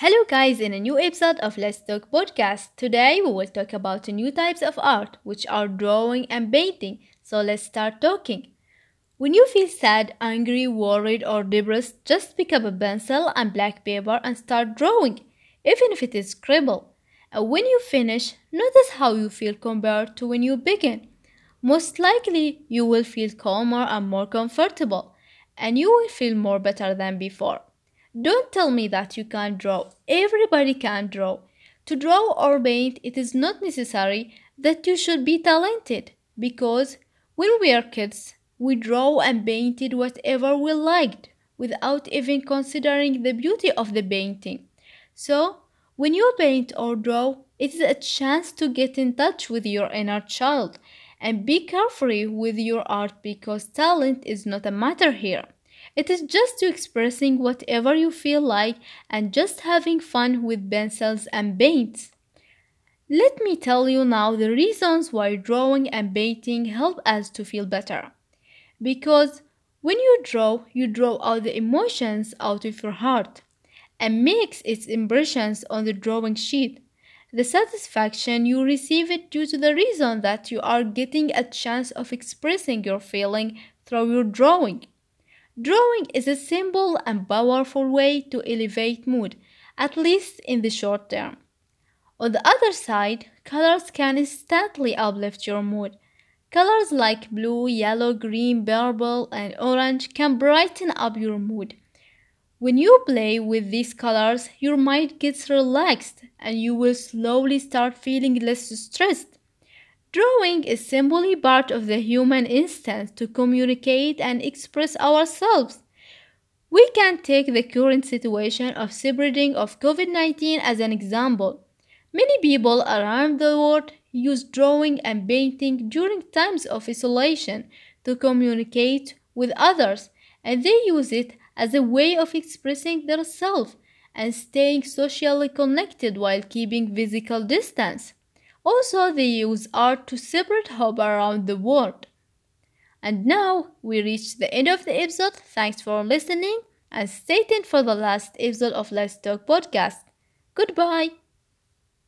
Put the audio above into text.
Hello, guys, in a new episode of Let's Talk podcast. Today we will talk about new types of art, which are drawing and painting. So let's start talking. When you feel sad, angry, worried, or depressed, just pick up a pencil and black paper and start drawing, even if it is scribble. And when you finish, notice how you feel compared to when you begin. Most likely, you will feel calmer and more comfortable, and you will feel more better than before. Don't tell me that you can't draw. Everybody can draw. To draw or paint, it is not necessary that you should be talented, because when we are kids, we draw and painted whatever we liked without even considering the beauty of the painting. So, when you paint or draw, it is a chance to get in touch with your inner child and be carefree with your art because talent is not a matter here. It is just to expressing whatever you feel like and just having fun with pencils and paints. Let me tell you now the reasons why drawing and painting help us to feel better. Because when you draw, you draw out the emotions out of your heart and makes its impressions on the drawing sheet. The satisfaction you receive it due to the reason that you are getting a chance of expressing your feeling through your drawing. Drawing is a simple and powerful way to elevate mood, at least in the short term. On the other side, colors can instantly uplift your mood. Colors like blue, yellow, green, purple, and orange can brighten up your mood. When you play with these colors, your mind gets relaxed and you will slowly start feeling less stressed. Drawing is simply part of the human instinct to communicate and express ourselves. We can take the current situation of spreading of COVID-19 as an example. Many people around the world use drawing and painting during times of isolation to communicate with others, and they use it as a way of expressing themselves and staying socially connected while keeping physical distance. Also, they use art to spread hope around the world. And now we reach the end of the episode. Thanks for listening and stay tuned for the last episode of Let's Talk podcast. Goodbye.